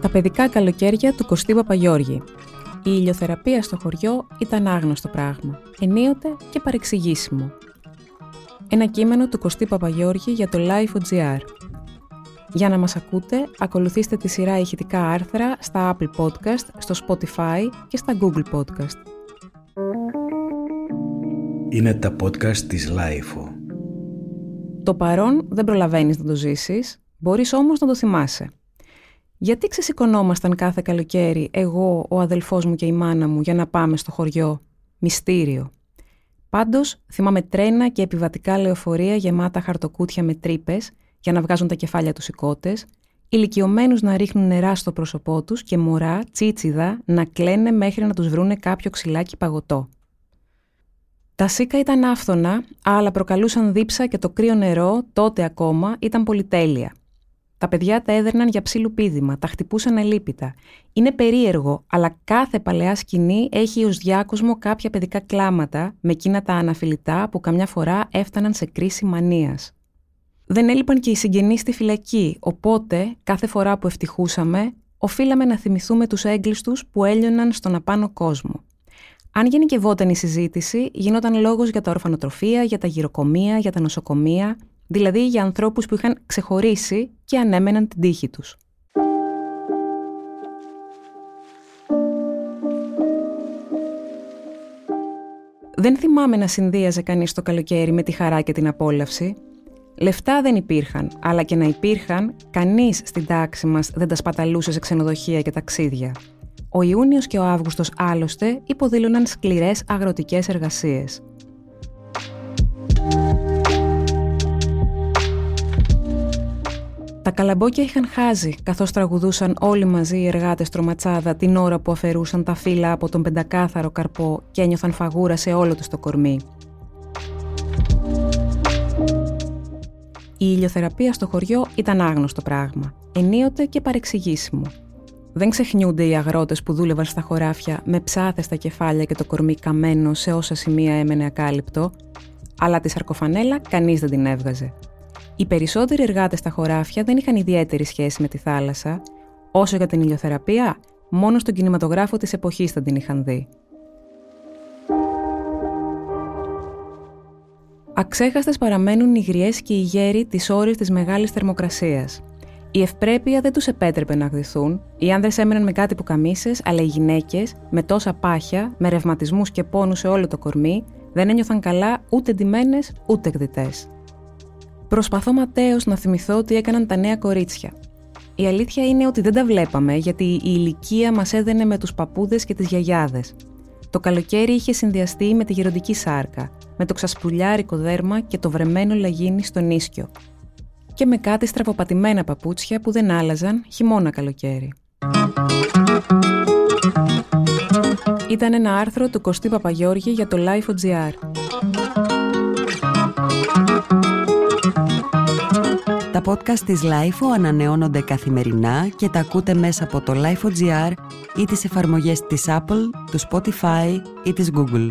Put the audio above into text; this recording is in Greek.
Τα παιδικά καλοκαίρια του Κωστή Παπαγιώργη. Η ηλιοθεραπεία στο χωριό ήταν άγνωστο πράγμα, ενίοτε και παρεξηγήσιμο. Ένα κείμενο του Κωστή Παπαγιώργη για το Life.gr. Για να μας ακούτε, ακολουθήστε τη σειρά ηχητικά άρθρα στα Apple Podcast, στο Spotify και στα Google Podcast. Είναι τα podcast της Life. Το παρόν δεν προλαβαίνεις να το ζήσεις, μπορείς όμως να το θυμάσαι. Γιατί ξεσηκωνόμασταν κάθε καλοκαίρι εγώ, ο αδελφός μου και η μάνα μου για να πάμε στο χωριό. Μυστήριο; Πάντως, θυμάμαι τρένα και επιβατικά λεωφορεία γεμάτα χαρτοκούτια με τρύπες για να βγάζουν τα κεφάλια τους οι κότες, ηλικιωμένους να ρίχνουν νερά στο πρόσωπό τους και μωρά, τσίτσιδα, να κλαίνε μέχρι να τους βρούνε κάποιο ξυλάκι παγωτό. Τα σίκα ήταν άφθονα, αλλά προκαλούσαν δίψα και το κρύο νερό, τότε ακόμα, ήταν πολυτέλεια. Τα παιδιά τα έδερναν για ψήλου πίδημα, τα χτυπούσαν αλίπητα. Είναι περίεργο, αλλά κάθε παλαιά σκηνή έχει ως διάκοσμο κάποια παιδικά κλάματα με εκείνα τα αναφιλητά που καμιά φορά έφταναν σε κρίση μανίας. Δεν έλειπαν και οι συγγενείς στη φυλακή, οπότε κάθε φορά που ευτυχούσαμε, οφείλαμε να θυμηθούμε τους έγκλειστους που έλειωναν στον απάνω κόσμο. Αν γενικευόταν η συζήτηση, γινόταν λόγος για τα ορφανοτροφία, για τα γυροκομεία, για τα νοσοκομεία, δηλαδή για ανθρώπους που είχαν ξεχωρίσει και ανέμεναν την τύχη τους. Δεν θυμάμαι να συνδύαζε κανείς το καλοκαίρι με τη χαρά και την απόλαυση. Λεφτά δεν υπήρχαν, αλλά και να υπήρχαν, κανείς στην τάξη μας δεν τα σπαταλούσε σε ξενοδοχεία και ταξίδια. Ο Ιούνιος και ο Αύγουστος άλλωστε υποδήλωναν σκληρές αγροτικές εργασίες. Τα καλαμπόκια είχαν χάσει, καθώς τραγουδούσαν όλοι μαζί οι εργάτες τροματσάδα την ώρα που αφαιρούσαν τα φύλλα από τον πεντακάθαρο καρπό και ένιωθαν φαγούρα σε όλο τους το κορμί. Η ηλιοθεραπεία στο χωριό ήταν άγνωστο πράγμα, ενίοτε και παρεξηγήσιμο. Δεν ξεχνιούνται οι αγρότες που δούλευαν στα χωράφια με ψάθες στα κεφάλια και το κορμί καμένο σε όσα σημεία έμενε ακάλυπτο, αλλά τη σαρκοφανέλα κανείς δεν την έβγαζε. Οι περισσότεροι εργάτες στα χωράφια δεν είχαν ιδιαίτερη σχέση με τη θάλασσα, όσο για την ηλιοθεραπεία, μόνο στον κινηματογράφο της εποχής θα την είχαν δει. Αξέχαστες παραμένουν οι γριές και οι γέροι της ώρες της μεγάλης θερμοκρασίας. Η ευπρέπεια δεν τους επέτρεπε να αγδυθούν, οι άνδρες έμεναν με κάτι που καμίσες, αλλά οι γυναίκες, με τόσα πάχια, με ρευματισμούς και πόνους σε όλο το κορμί, δεν ένιωθαν καλά ούτε ντυμένες ούτε εκδητές. Προσπαθώ ματέως να θυμηθώ τι έκαναν τα νέα κορίτσια. Η αλήθεια είναι ότι δεν τα βλέπαμε γιατί η ηλικία μας έδαινε με τους παππούδες και τις γιαγιάδες. Το καλοκαίρι είχε συνδυαστεί με τη γεροντική σάρκα, με το ξασπουλιάρικο δέρμα και το βρεμένο λαγίνι στο νίσκιο. Και με κάτι στραβοπατημένα παπούτσια που δεν άλλαζαν χειμώνα καλοκαίρι. Ήταν ένα άρθρο του Κωστή Παπαγιώργη για το Life.gr. Τα podcast της LIFO ανανεώνονται καθημερινά και τα ακούτε μέσα από το LIFO.gr ή τις εφαρμογές της Apple, του Spotify ή της Google.